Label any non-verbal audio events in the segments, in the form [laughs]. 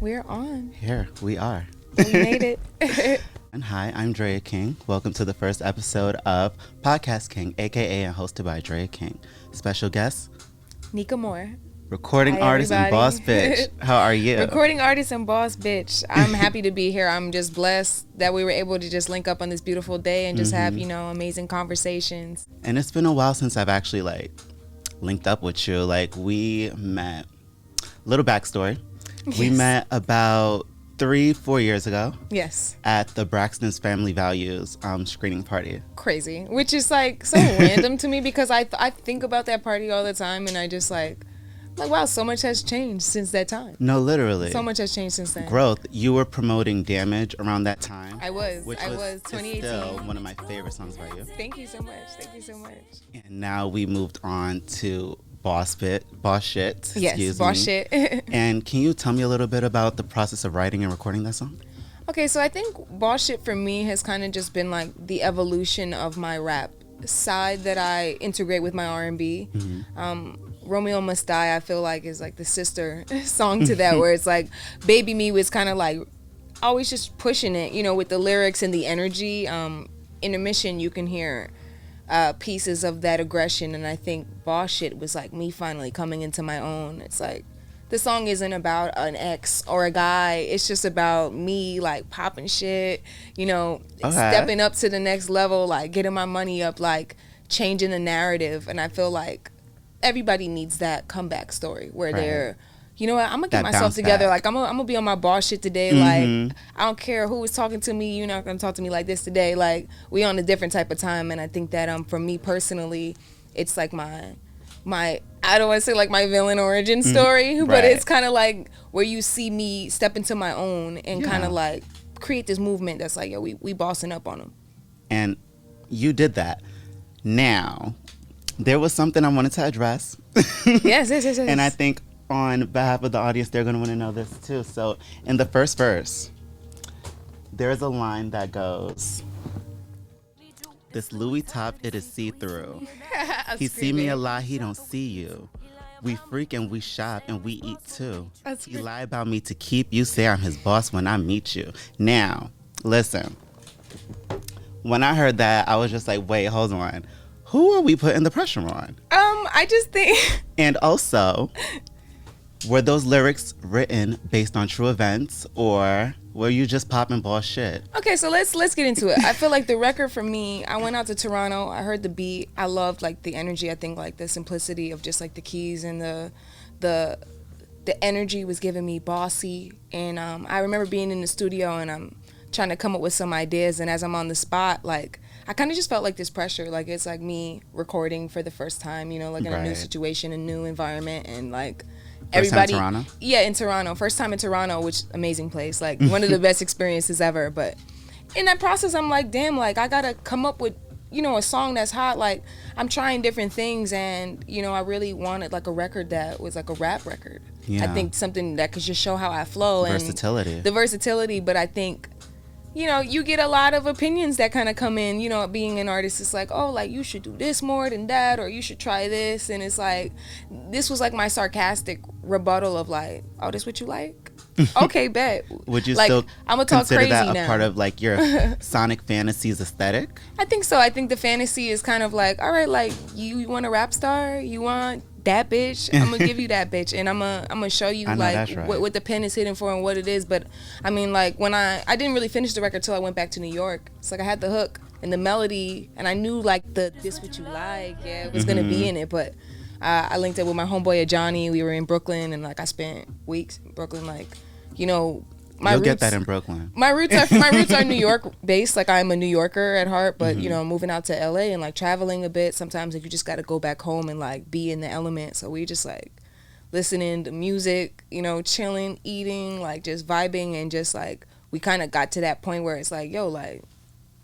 We're on. Here we are. We made it. [laughs] [laughs] and hi, I'm Draya King. Welcome to the first episode of Podcast King, aka and hosted by Draya King. Special guest, Niqa Mor. recording Hi, artist and boss [laughs] bitch. How are you? Recording artist and boss bitch. I'm happy to be here. I'm just blessed that we were able to just link up on this beautiful day and just Mm-hmm. have, you know, amazing conversations. And it's been a while since I've actually like linked up with you. Like we met. Little backstory. We Yes. met about three, four years ago Yes. at the Braxton's Family Values um, screening party. Crazy. Which is like so [laughs] random to me because I I think about that party all the time and I just like like wow, so much has changed since that time. No, literally. So much has changed since then. growth. You were promoting Damage around that time. I was. which I was, was 2018. still one of my favorite songs by you. Thank you so much. Thank you so much. And now we moved on to Boss Bit, Boss Shit. Yes, boss me. shit. [laughs] And can you tell me a little bit about the process of writing and recording that song? Okay, so I think boss shit for me has kind of just been like the evolution of my rap side that I integrate with my R and B. Um, Romeo Must Die, I feel like is like the sister [laughs] song to that, where it's like Baby Me was kind of like always just pushing it, you know, with the lyrics and the energy. Um, intermission, you can hear uh, pieces of that aggression, and I think boss shit was like me finally coming into my own. It's like the song isn't about an ex or a guy. It's just about me like popping shit, you know, Okay. stepping up to the next level, like getting my money up, like changing the narrative. And I feel like everybody needs that comeback story where Right. they're, you know what, I'm gonna get That myself together. back. Like I'm gonna, I'm gonna be on my boss shit today. Mhm. Like I don't care who is talking to me. You're not gonna talk to me like this today. Like we on a different type of time. And I think that um for me personally, it's like my my I don't want to say like my villain origin story, but Mm-hmm. Right. it's kind of like where you see me step into my own and kind of like create this movement that's like, yo, we we bossing up on them. And you did that. Now, there was something I wanted to address. yes, yes, yes, yes. [laughs] and I think on behalf of the audience, they're going to want to know this too. So, in the first verse, there is a line that goes, "This Louis top, it is see through. [laughs] He see me a lot, he don't see you. We freak and we shop and we eat too. That's He lie about me to keep you. Say I'm his boss when I meet you. Now, listen. When I heard that, I was just like, wait, hold on. Who are we putting the pressure on? Um, I just think And also, [laughs] were those lyrics written based on true events or were you just popping ball shit? Okay, so let's let's get into it. I feel like the record for me, I went out to Toronto, I heard the beat, I loved like the energy, I think like the simplicity of just like the keys and the the the energy was giving me bossy. And um, I remember being in the studio and I'm trying to come up with some ideas. And as I'm on the spot like I kind of just felt like this pressure. Like it's like me recording for the first time, you know, like in a new situation, a new environment. And like In everybody Toronto? yeah, in Toronto. First time in Toronto, which amazing place. Like one of the [laughs] best experiences ever. But in that process, I'm like, damn, like I gotta come up with, you know, a song that's hot. Like I'm trying different things, and you know, I really wanted like a record that was like a rap record. yeah. I think something that could just show how I flow and Versatility. the versatility. But I think. You know, you get a lot of opinions that kind of come in. You know, being an artist, it's like, oh, like you should do this more than that, or you should try this. And it's like, this was like my sarcastic rebuttal of like, oh, this what you like? [laughs] okay, bet. Would you like, still I'm gonna talk consider crazy that a now. part of like your [laughs] sonic fantasies aesthetic? I think so. I think the fantasy is kind of like, all right, like you, you want a rap star, you want that bitch. I'm gonna [laughs] give you that bitch, and I'm gonna I'm gonna show you like right. what, what the pen is hitting for and what it is. But I mean, like when I I didn't really finish the record till I went back to New York. It's like I had the hook and the melody, and I knew like the this what you like, yeah, it was gonna Mm-hmm. be in it. But uh, I linked it with my homeboy Johnny. We were in Brooklyn, and like I spent weeks in Brooklyn, like you know. My You'll get roots- that in Brooklyn. my roots are my roots are [laughs] New York based. Like I'm a New Yorker at heart, but Mm-hmm. you know, moving out to LA and like traveling a bit. Sometimes like you just got to go back home and like be in the element. So we just like listening to music, you know, chilling, eating, like just vibing, and just like we kind of got to that point where it's like, yo, like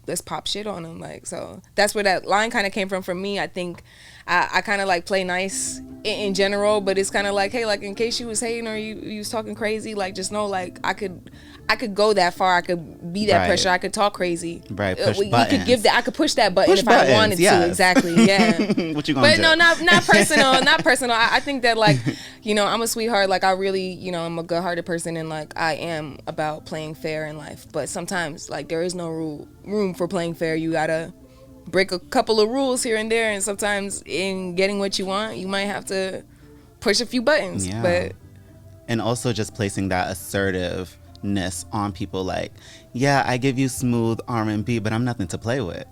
let's pop shit on them. Like so that's where that line kind of came from for me. I think I, I kind of like play nice in, in general, but it's kind of like, hey, like in case you was hating or you you was talking crazy, like just know like I could I could go that far. I could be that Right. pressure. I could talk crazy. Right, Uh, push we- you buttons. could give that. I could push that button Push if I wanted yes. to. Exactly. [laughs] Yeah. what you gonna do? But do? no, not not [laughs] personal, not personal. I, I think that like, you know, I'm a sweetheart. Like I really, you know, I'm a good-hearted person, and like I am about playing fair in life. But sometimes, like, there is no rule room for playing fair. You gotta break a couple of rules here and there, and sometimes in getting what you want, you might have to push a few buttons. Yeah. But and also just placing that assertiveness on people like yeah i give you smooth r&b but i'm nothing to play with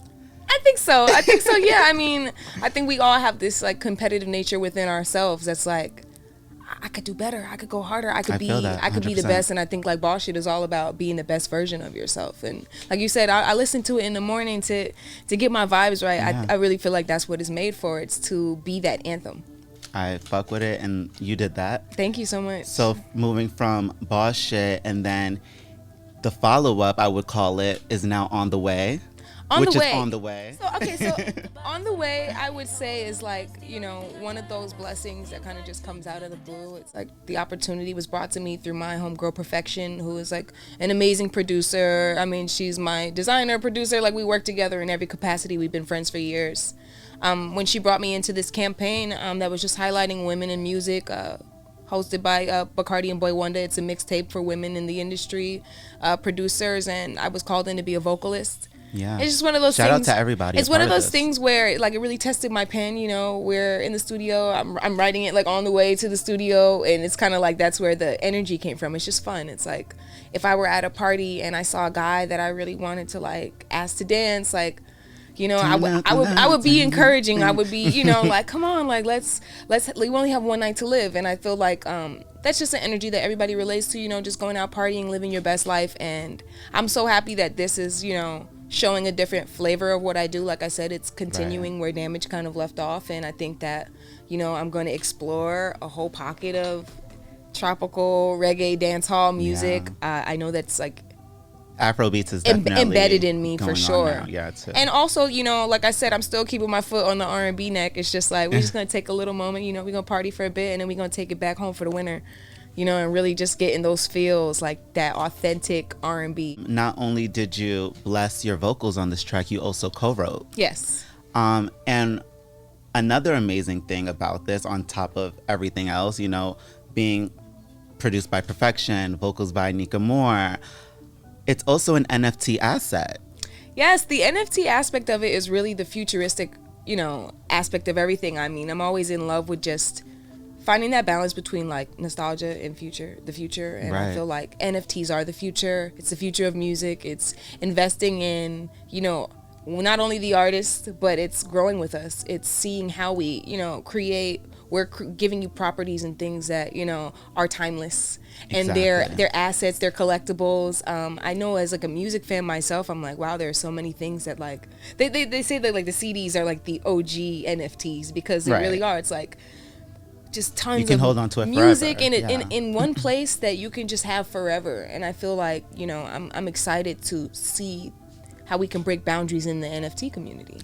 I think so. I think so. Yeah. I mean, I think we all have this like competitive nature within ourselves. That's like, I- could do better. I could go harder. I could I be. I could be the best. And I think like ball shit is all about being the best version of yourself. And like you said, I, I listen to it in the morning to to get my vibes right. Yeah. I, I really feel like that's what it's made for. It's to be that anthem. i fuck with it and you did that Thank you so much. so moving from boss shit and then the follow-up i would call it is now on the way On which the way. on the way So okay, so [laughs] on the way, I would say is like you know one of those blessings that kind of just comes out of the blue. It's like the opportunity was brought to me through my homegirl Perfection, who is like an amazing producer. I mean, she's my designer, producer. Like we work together in every capacity. We've been friends for years. Um, when she brought me into this campaign um, that was just highlighting women in music. Uh, hosted by uh, Bacardi and Boy Wonder. It's a mixtape for women in the industry, uh, producers, and I was called in to be a vocalist. Yeah It's just one of those things. Shout out to everybody It's one of those things where like it really tested my pen. You know, we're in the studio. I'm I'm writing it like on the way to the studio, and it's kind of like that's where the energy came from. It's just fun. It's like if I were at a party and I saw a guy that I really wanted to like ask to dance, like. You know, I would, I would, I would be encouraging. I would be, you know, [laughs] like, come on, like, let's, let's. We only have one night to live, and I feel like um, that's just an energy that everybody relates to. You know, just going out partying, living your best life, and I'm so happy that this is, you know, showing a different flavor of what I do. Like I said, it's continuing where damage kind of left off, and I think that, you know, I'm going to explore a whole pocket of tropical reggae dance hall music. Uh, I know that's like afrobeats is em- definitely embedded in me for sure. yeah. And also, you know, like I said, I'm still keeping my foot on the R and B neck. It's just like we're [laughs] just gonna take a little moment. You know, we're gonna party for a bit, and then we're gonna take it back home for the winter. You know, and really just getting those feels like that authentic R and B. not only did you bless your vocals on this track you also co-wrote Yes. Um, and another amazing thing about this, on top of everything else, you know, being produced by Perfection, vocals by Niqa Mor, it's also an NFT asset. Yes, the NFT aspect of it is really the futuristic, you know, aspect of everything. I mean, I'm always in love with just finding that balance between like nostalgia and future, the future. And I feel like NFTs are the future. It's the future of music. It's investing in, you know, not only the artist, but it's growing with us. It's seeing how we, you know, create. We're cr- giving you properties and things that you know are timeless, and they're they're assets, they're collectibles. Um, I know as like a music fan myself, I'm like, wow, there are so many things that like they, they, they say that like the CDs are like the OG NFTs because they Right. really are. It's like just tons You can of hold on to it music forever. in, it in in one place that you can just have forever. And I feel like you know I'm I'm excited to see how we can break boundaries in the NFT community.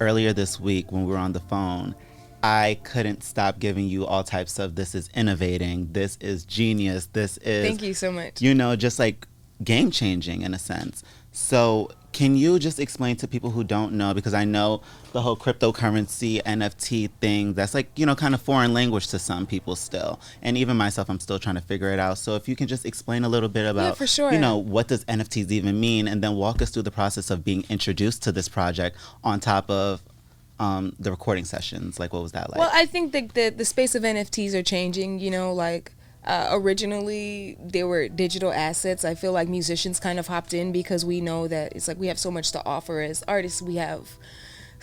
Earlier this week, when we were on the phone, I couldn't stop giving you all types of this is innovating, this is genius, this is Thank you so much. you know, just like game changing in a sense. So, can you just explain to people who don't know? Because I know the whole cryptocurrency NFT thing, that's like, you know, kind of foreign language to some people still. And even myself, I'm still trying to figure it out. So, if you can just explain a little bit about, yeah, for sure. you know, what does NFTs even mean? And then walk us through the process of being introduced to this project on top of um, the recording sessions. Like, what was that like? Well, I think that the, the space of NFTs are changing. You know, like uh, originally they were digital assets. I feel like musicians kind of hopped in because we know that it's like we have so much to offer as artists. We have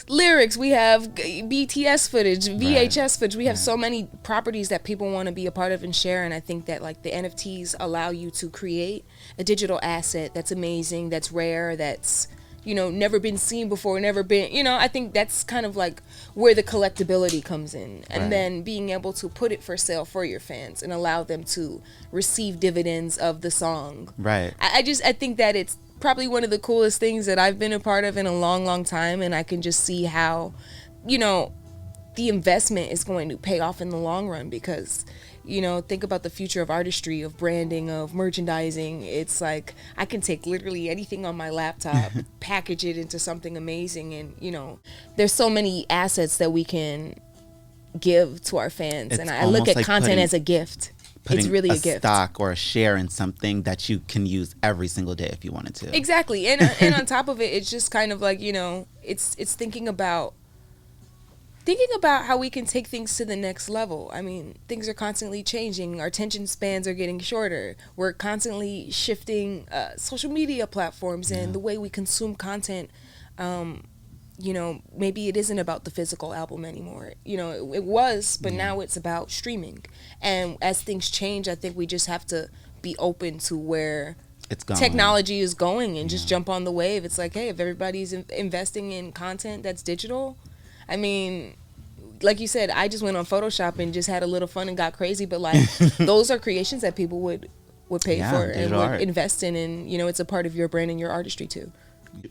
lyrics, we have BTS footage, VHS footage. We have so many properties that people want to be a part of and share. And I think that like the NFTs allow you to create a digital asset that's amazing, that's rare, that's you know never been seen before never been you know i think that's kind of like where the collectability comes in and Right. then being able to put it for sale for your fans and allow them to receive dividends of the song right. I, I just I think that it's probably one of the coolest things that I've been a part of in a long, long time, and I can just see how, you know, the investment is going to pay off in the long run because you know think about the future of artistry of branding of merchandising. It's like i can take literally anything on my laptop [laughs] package it into something amazing and you know there's so many assets that we can give to our fans It's and i look at like content putting- as a gift. It's really a, a, gift. stock or a share in something that you can use every single day if you wanted to. Exactly, and uh, and on [laughs] top of it, it's just kind of like you know, it's it's thinking about thinking about how we can take things to the next level. I mean, things are constantly changing. Our attention spans are getting shorter. We're constantly shifting uh, social media platforms and the way we consume content. Um, you know, maybe it isn't about the physical album anymore. You know, it, it was, but now it's about streaming. And as things change, I think we just have to be open to where technology is going and just jump on the wave. It's like, hey, if everybody's in- investing in content that's digital, I mean, like you said, I just went on Photoshop and just had a little fun and got crazy. But like, [laughs] those are creations that people would would pay Yeah, for and would art. invest in, and you know, it's a part of your brand and your artistry too.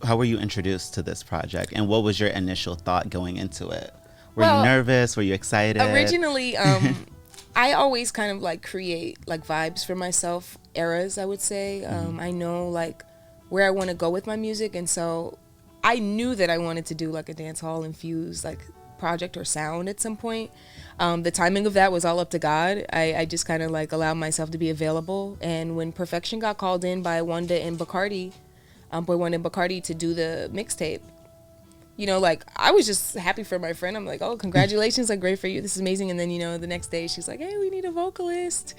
How were you introduced to this project, and what was your initial thought going into it? Were Well, you nervous? Were you excited? Originally, [laughs] um, I always kind of like create like vibes for myself, eras. I would say. Um, I know like where I want to go with my music, and so I knew that I wanted to do like a dance hall infused like project or sound at some point. Um, the timing of that was all up to God. I, I just kind of like allowed myself to be available, and when Perfection got called in by Wanda and Bacardi, um, Boy Wanda and Bacardi to do the mixtape you know, like I was just happy for my friend. I'm like, oh, congratulations, like great for you. This is amazing. And then, you know, the next day she's like, hey, we need a vocalist.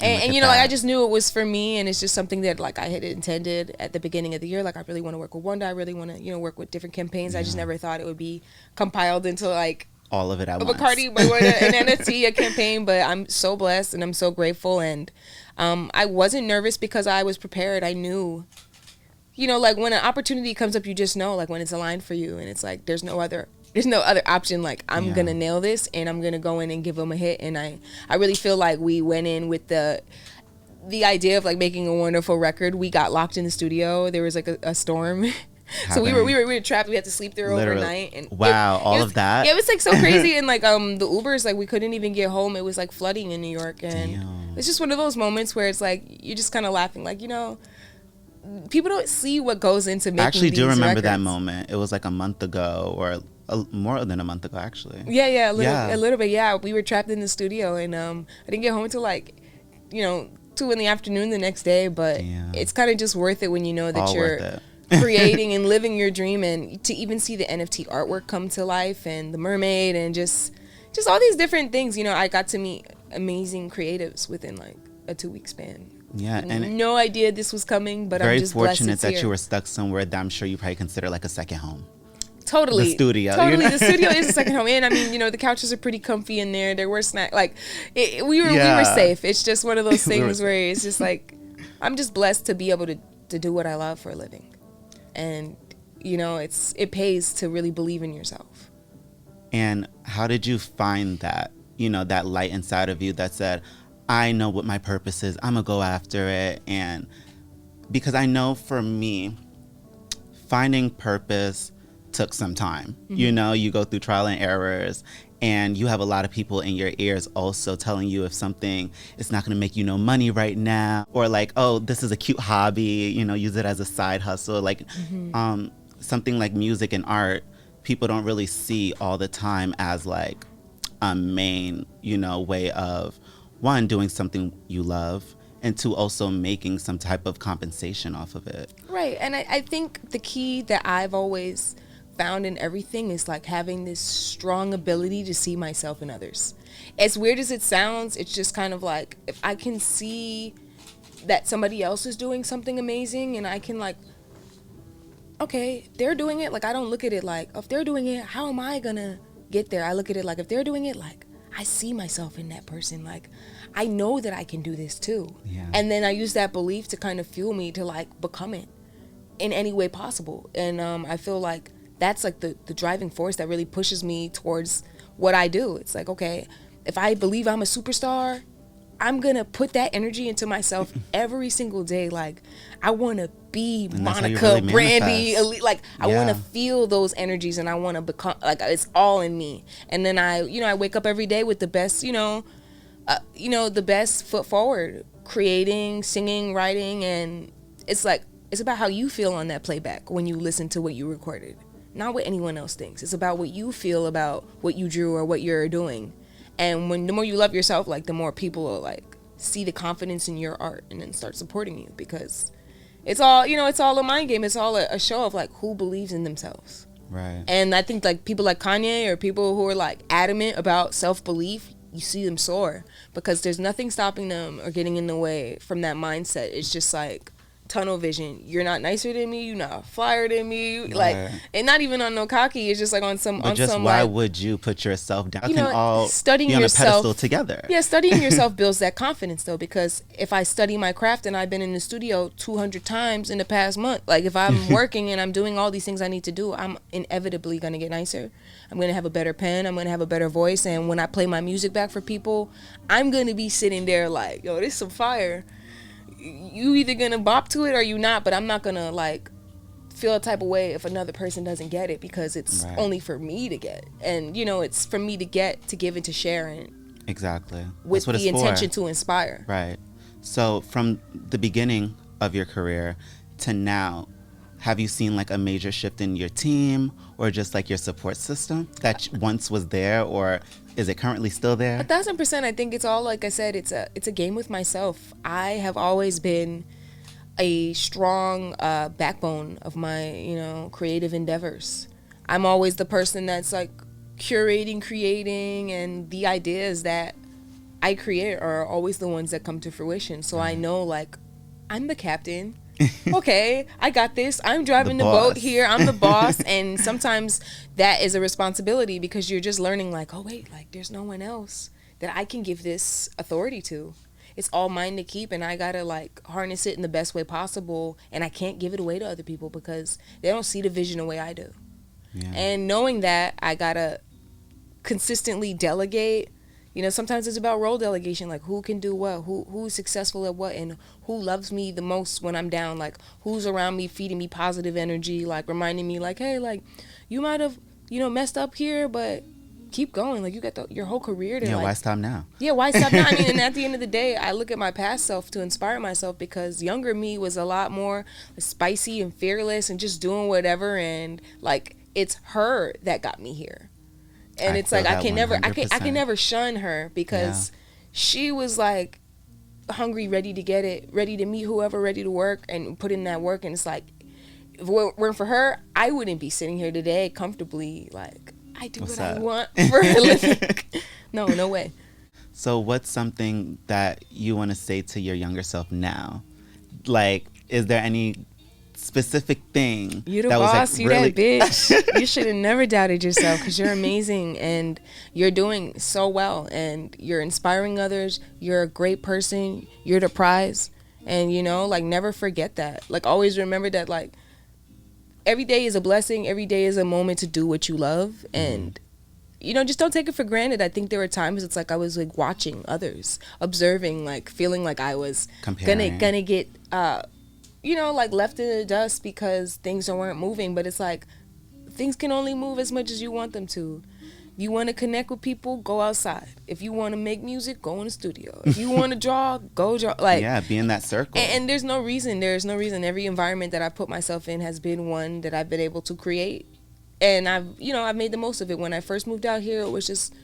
And, and you know, like, I just knew it was for me, and it's just something that like I had intended at the beginning of the year. Like I really want to work with Wanda. I really want to, you know, work with different campaigns. I just never thought it would be compiled into like All of it at a once. Bacardi, Wanda, an [laughs] NFT, a campaign. But I'm so blessed and I'm so grateful. And um, I wasn't nervous because I was prepared. I knew you know, like when an opportunity comes up, you just know, like when it's aligned for you, and it's like there's no other, there's no other option. Like I'm Yeah. gonna nail this, and I'm gonna go in and give them a hit. And I, I really feel like we went in with the, the idea of like making a wonderful record. We got locked in the studio. There was like a, a storm. [laughs] So we were, we were we were trapped. We had to sleep there Literally. overnight. And Wow, all was- of that? Yeah, it was like so crazy. [laughs] and like um the Ubers, like we couldn't even get home. It was like flooding in New York, and Damn. it's just one of those moments where it's like you're just kind of laughing, like you know, people don't see what goes into making. I actually do remember that moment. It was like a month ago, or a, more than a month ago, actually. Yeah, yeah, a little, Yeah. a little bit. Yeah, we were trapped in the studio, and um, I didn't get home until like, you know, two in the afternoon the next day. But Damn. it's kind of just worth it when you know that All you're [laughs] creating and living your dream, and to even see the NFT artwork come to life, and the mermaid, and just, just all these different things. You know, I got to meet amazing creatives within like a two week span. Yeah, and no idea this was coming, but very I'm just fortunate that here. you were stuck somewhere that I'm sure you probably consider like a second home. Totally the studio, Totally, the studio is a second [laughs] home. And I mean, you know, the couches are pretty comfy in there. There were snack like it, we were we were safe. It's just one of [laughs] those things where it's just like I'm just blessed to be able to to do what I love for a living, and you know, it's it pays to really believe in yourself. And how did you find that, you know, that light inside of you that said, I know what my purpose is. I'm going to go after it. And because I know for me, finding purpose took some time. You know, you go through trial and errors. And you have a lot of people in your ears also telling you if something is not going to make you no money right now, or like, oh, this is a cute hobby, you know, use it as a side hustle. Like, um, something like music and art, people don't really see all the time as like a main, you know, way of one doing something you love, and two also making some type of compensation off of it. Right. And I, I think the key that I've always found in everything is like having this strong ability to see myself in others. As weird as it sounds, it's just kind of like if I can see that somebody else is doing something amazing and I can like okay, they're doing it like I don't look at it like if they're doing it, how am I going to get there? I look at it like if they're doing it like I see myself in that person like I know that I can do this too. Yeah. And then I use that belief to kind of fuel me to like become it in any way possible. And um, I feel like that's like the, the driving force that really pushes me towards what I do. It's like, okay, if I believe I'm a superstar, I'm gonna put that energy into myself [laughs] every single day. Like I want to be Monica, really Brandy, elite. Like I want to feel those energies, and I want to become like it's all in me. And then I, you know, I wake up every day with the best, you know, uh, you know, the best foot forward, creating, singing, writing, and it's like it's about how you feel on that playback when you listen to what you recorded, not what anyone else thinks. It's about what you feel about what you drew or what you're doing. And when the more you love yourself, like the more people will like see the confidence in your art and then start supporting you because it's all you know it's all a mind game it's all a, a, show of like who believes in themselves right and i think like people like kanye or people who are like adamant about self-belief you see them soar because there's nothing stopping them or getting in the way from that mindset it's just like tunnel vision. You're not nicer than me. You're not flyer than me. Right. Like, and not even on no cocky. It's just like on some. But on just some, why like, would you put yourself down? You know, all studying be on yourself, a pedestal together. Yeah, studying [laughs] yourself builds that confidence though. Because if I study my craft and I've been in the studio 200 times in the past month, like if I'm [laughs] working and I'm doing all these things I need to do, I'm inevitably gonna get nicer. I'm gonna have a better pen. I'm gonna have a better voice. And when I play my music back for people, I'm gonna be sitting there like, yo, this some fire you either gonna bop to it or you not. But I'm not gonna like feel a type of way if another person doesn't get it because it's right. only for me to get, and you know it's for me to get to give and to share and exactly with the intention for. to inspire. Right. So from the beginning of your career to now, have you seen like a major shift in your team or just like your support system that once was there or is it currently still there? A thousand percent. I think it's all like I said. It's a it's a game with myself. I have always been a strong uh, backbone of my you know creative endeavors. I'm always the person that's like curating, creating, and the ideas that I create are always the ones that come to fruition. So I know like I'm the captain [laughs] okay, I got this. I'm driving the, the boat here. I'm the [laughs] boss. and sometimes that is a responsibility because you're just learning, like, oh, wait, like, there's no one else that I can give this authority to. It's all mine to keep, and I gotta like harness it in the best way possible. And I can't give it away to other people because they don't see the vision the way I do. Yeah. And knowing that, I gotta consistently delegate you know, sometimes it's about role delegation, like who can do what, who who's successful at what, and who loves me the most when I'm down. Like who's around me, feeding me positive energy, like reminding me, like, hey, like you might have, you know, messed up here, but keep going. Like you got the, your whole career to. Yeah, like, why stop now? Yeah, why stop now? I mean, and at the [laughs] end of the day, I look at my past self to inspire myself because younger me was a lot more spicy and fearless and just doing whatever, and like it's her that got me here and I it's like I can 100%. never I can I can never shun her because yeah. she was like hungry, ready to get it, ready to meet whoever, ready to work and put in that work. And it's like if it weren't for her, I wouldn't be sitting here today comfortably. Like I do What's what up? I want [laughs] for a living. no, no way. So, what's something that you want to say to your younger self now? Like, is there any specific thing. You the boss, like you really... that bitch. [laughs] you should have never doubted yourself because you're amazing and you're doing so well and you're inspiring others. You're a great person. You're the prize. And you know, like never forget that. Like always remember that like every day is a blessing. Every day is a moment to do what you love and mm you know, just don't take it for granted. I think there were times it's like I was like watching others, observing, like feeling like I was Comparing. gonna gonna get uh you know, like left in the dust because things weren't moving. But it's like things can only move as much as you want them to. If you want to connect with people, go outside. If you want to make music, go in the studio. If you want to draw, go draw. Like yeah, be in that circle. And, and there's no reason. There's no reason. Every environment that I put myself in has been one that I've been able to create, and I've you know I've made the most of it. When I first moved out here, it was just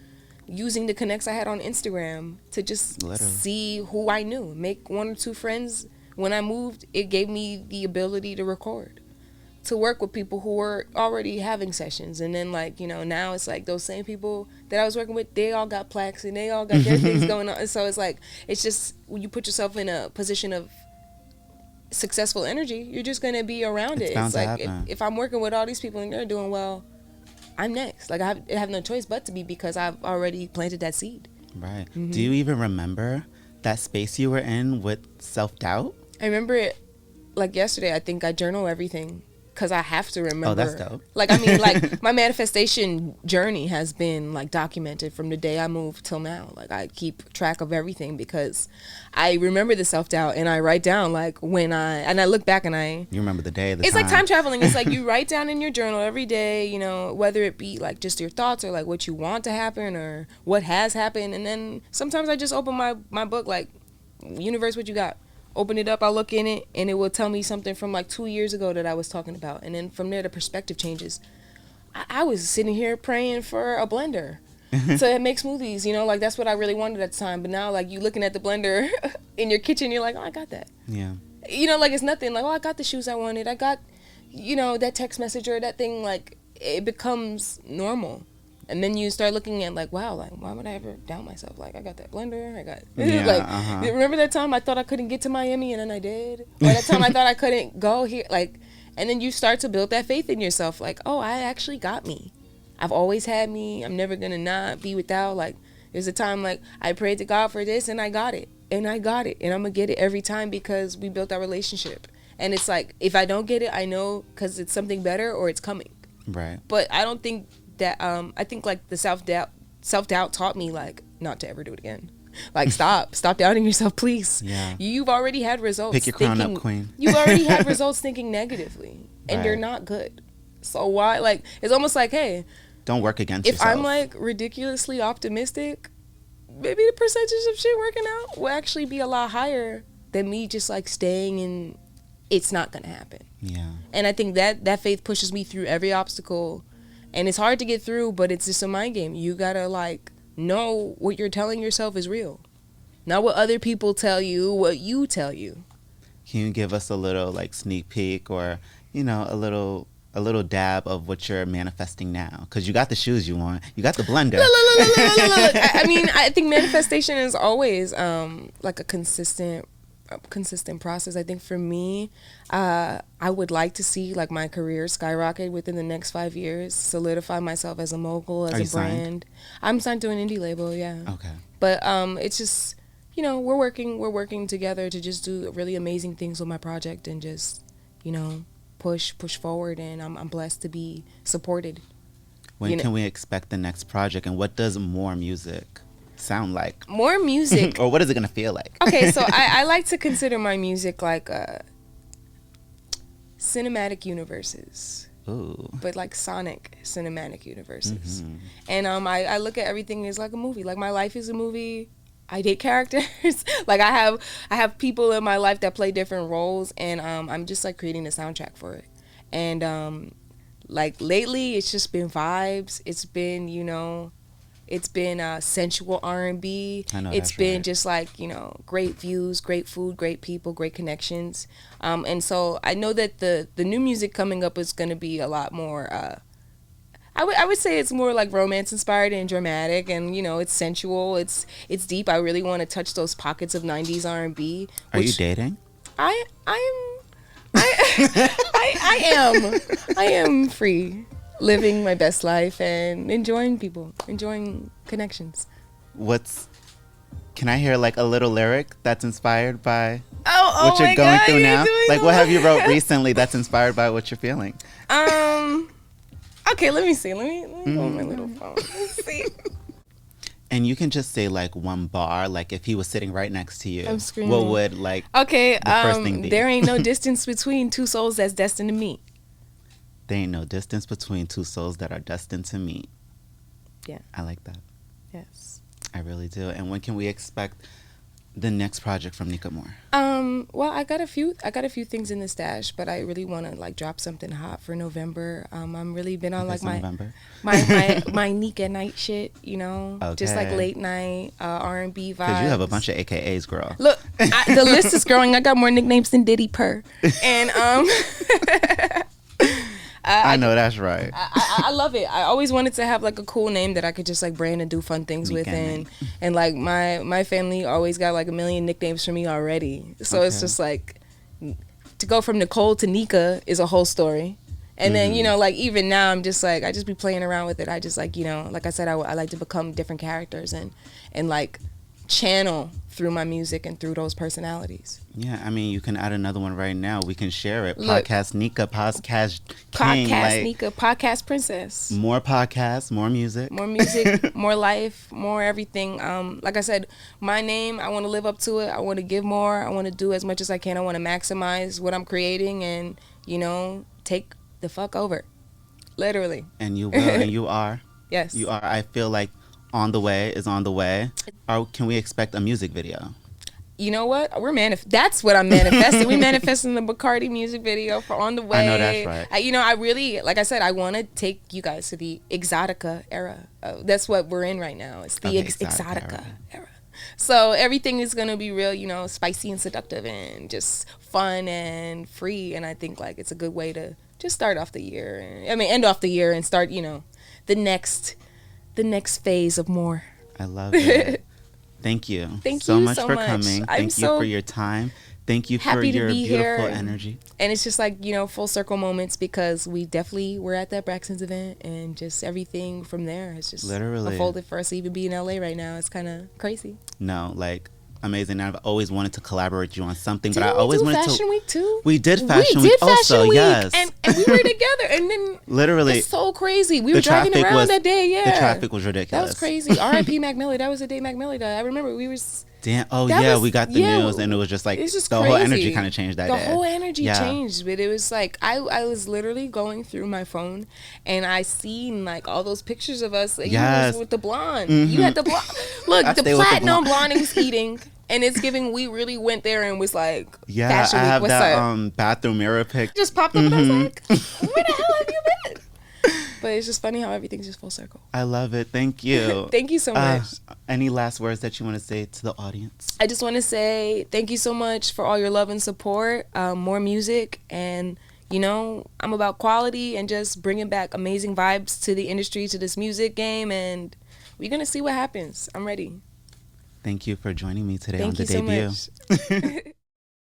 using the connects I had on Instagram to just Literally. see who I knew, make one or two friends when I moved, it gave me the ability to record, to work with people who were already having sessions. And then, like, you know, now it's like those same people that I was working with, they all got plaques and they all got their things [laughs] going on. And so it's like, it's just when you put yourself in a position of successful energy, you're just going to be around it's it. It's like, if, if, I'm working with all these people and they're doing well, I'm next. Like, I have, I have no choice but to be because I've already planted that seed. Right. Mm-hmm. Do you even remember that space you were in with self doubt? I remember it like yesterday. I think I journal everything. because I have to oh, remember. Oh, that's dope. Like I mean, like [laughs] my manifestation journey has been like documented from the day I moved till now. Like I keep track of everything because I remember the self doubt and I write down like when I and I look back and I. You remember the day, the It's time. like time traveling. It's like [laughs] you write down in your journal every day, you know, whether it be like just your thoughts or like what you want to happen or what has happened. And then sometimes I just open my, my book, like, universe, what you got? Open it up, I'll look in it, and it will tell me something from like two years ago that I was talking about. And then from there, the perspective changes. I, I was sitting here praying for a blender. [laughs] to make smoothies, you know, like that's what I really wanted at the time. But now, like you looking at the blender [laughs] in your kitchen, you're like, oh, I got that Yeah. you know, like it's nothing. Like, oh, I got the shoes I wanted. I got, you know, that text message or that thing. Like, it becomes normal, and then you start looking at like, wow, like why would I ever doubt myself? Like, I got that blender. I got [laughs] Yeah, like, uh-huh. remember that time I thought I couldn't get to Miami and then I did, or that time I thought I couldn't go here, like, and then you start to build that faith in yourself. Like, oh, I actually got me. I've always had me. I'm never gonna not be without. Like, there's a time like I prayed to God for this and I got it, and I got it, and I'm gonna get it every time because we built our relationship. And it's like if I don't get it, I know because it's something better or it's coming. Right. But I don't think that. Um, I think like the self doubt, self doubt taught me like not to ever do it again. Like stop, [laughs] stop doubting yourself, please. Yeah. You've already had results. Pick your crown up, thinking- queen. [laughs] You've already had [laughs] results thinking negatively, and you're not good. So why? Like it's almost like hey, Don't work against if yourself. I'm like ridiculously optimistic, maybe the percentage of shit working out will actually be a lot higher than me just like staying in it's not gonna happen. yeah. And I think that that faith pushes me through every obstacle. And it's hard to get through, but it's just a mind game. You gotta like know what you're telling yourself is real. Not what other people tell you, what you tell you. Can you give us a little like sneak peek or you know a little a little dab of what you're manifesting now? Because you got the shoes you want, you got the blender. Look, look, look. I I mean, I think manifestation is always um, like a consistent, consistent process. I think for me, uh, I would like to see like my career skyrocket within the next five years, solidify myself as a mogul, as Are a you signed? brand. I'm signed to an indie label, yeah. okay. But um, it's just you know we're working we're working together to just do really amazing things with my project and just you know push push forward and I'm I'm blessed to be supported. When You know- can we expect the next project, and what does more music sound like, More music [laughs] or what is it gonna feel like? okay, so [laughs] I, I like to consider my music like uh, cinematic universes, Ooh. but like sonic cinematic universes. Mhm. And um, I, I look at everything as like a movie. Like my life is a movie. I date characters. [laughs] like I have I have people in my life that play different roles, and um, I'm just like creating the soundtrack for it. And um, like lately, it's just been vibes. It's been you know, it's been uh, sensual R and B. It's been right. just like you know, great views, great food, great people, great connections. Um, and so I know that the the new music coming up is going to be a lot more. Uh, I would I would say it's more like romance inspired and dramatic, and you know it's sensual. It's it's deep. I really want to touch those pockets of '90s R&B. Are you dating? I I am I, [laughs] I I am I am free, living my best life and enjoying people, enjoying connections. What's can I hear like a little lyric that's inspired by Oh, what you're going through now? Like what have you wrote [laughs] recently that's inspired by what you're feeling? Um. Okay, let me see. Let me let me go on my little phone. Let's see. [laughs] And you can just say like one bar, like if he was sitting right next to you, what would like Okay, The um, there ain't no [laughs] distance between two souls that's destined to meet. There ain't no distance between two souls that are destined to meet. Yeah. I like that. Yes. I really do. And when can we expect the next project from Niqa Mor? Um. Well, I got a few. I got a few things in the stash, but I really want to like drop something hot for November. Um. I'm really been on like my November. my my [laughs] my Niqa night shit. You know, just like late night uh, R and B vibes. Because you have a bunch of AKAs, girl. Look, I, the list is [laughs] growing. I got more nicknames than Diddy Per, and um. [laughs] I know that's right. I, I, I love it. I always wanted to have like a cool name that I could just like brand and do fun things with, and [laughs] and like my my family always got like a million nicknames for me already. So it's just like to go from Nicole to Niqa is a whole story. And then Mm-hmm. you know, like even now, I'm just like I just be playing around with it. I just like you know, like I said, I, I like to become different characters and and like channel through my music and through those personalities. Yeah, I mean, you can add another one right now. We can share it. Look. podcast Niqa, podcast King. Podcast like, Niqa, podcast princess. More podcasts, more music. More music, [laughs] more life, more everything. Um, like I said, my name, I want to live up to it. I want to give more. I want to do as much as I can. I want to maximize what I'm creating and, you know, take the fuck over. Literally. And you will, and [laughs] you are. Yes. You are. I feel like on the way is on the way. Or can we expect a music video? You know what? We're manif- That's what I'm manifesting. we manifesting the Bacardi music video for on the way. I know that's right. I, you know, I really, like I said, I want to take you guys to the exotica era. Uh, that's what we're in right now. It's the Okay, ex- exotica exotica era. era. So everything is gonna be real, you know, spicy and seductive and just fun and free. And I think like it's a good way to just start off the year. And, I mean, end off the year and start, you know, the next, the next phase of more. I love it. [laughs] Thank you. Thank you so you much so for much. coming. I'm Thank you for your time. Thank you for your be beautiful here energy. and it's just like you know full circle moments because we definitely were at that Braxton's event and just everything from there has just Literally. unfolded for us to even be in LA right now. It's kind of crazy. No, like amazing. I've always wanted to collaborate with you on something, but I Didn't always wanted Fashion to. Week too. We did Fashion we Week did Fashion also, Week, yes. and, and we were [laughs] together, and then Literally, it's so crazy. We were driving around was that day. Yeah, the traffic was ridiculous. that was crazy. [laughs] R.I.P. Mac Miller. That was the day Mac Miller died. I remember we was Damn. Oh That yeah, was- we got the yeah, news, and it was just like it's just the crazy. whole energy kind of changed that the day. The whole energy Yeah. changed but it was like I, I was literally going through my phone and i seen like all those pictures of us Yes. with the blonde Mhm. you had the blonde [laughs] look the with the platinum blonde. blonde was eating and it's giving we really went there and was like Yeah, fashion I week have what's that up um bathroom mirror pic. just popped up and i was Mhm. like where the hell have you been but it's just funny how everything's just full circle I love it. Thank you. [laughs] thank you so Uh, much any last words that you want to say to the audience? I just want to say thank you so much for all your love and support. Um, more music, and you know, I'm about quality and just bringing back amazing vibes to the industry, to this music game, and we're gonna see what happens. I'm ready. Thank you for joining me today Thank on the you so debut. much. [laughs]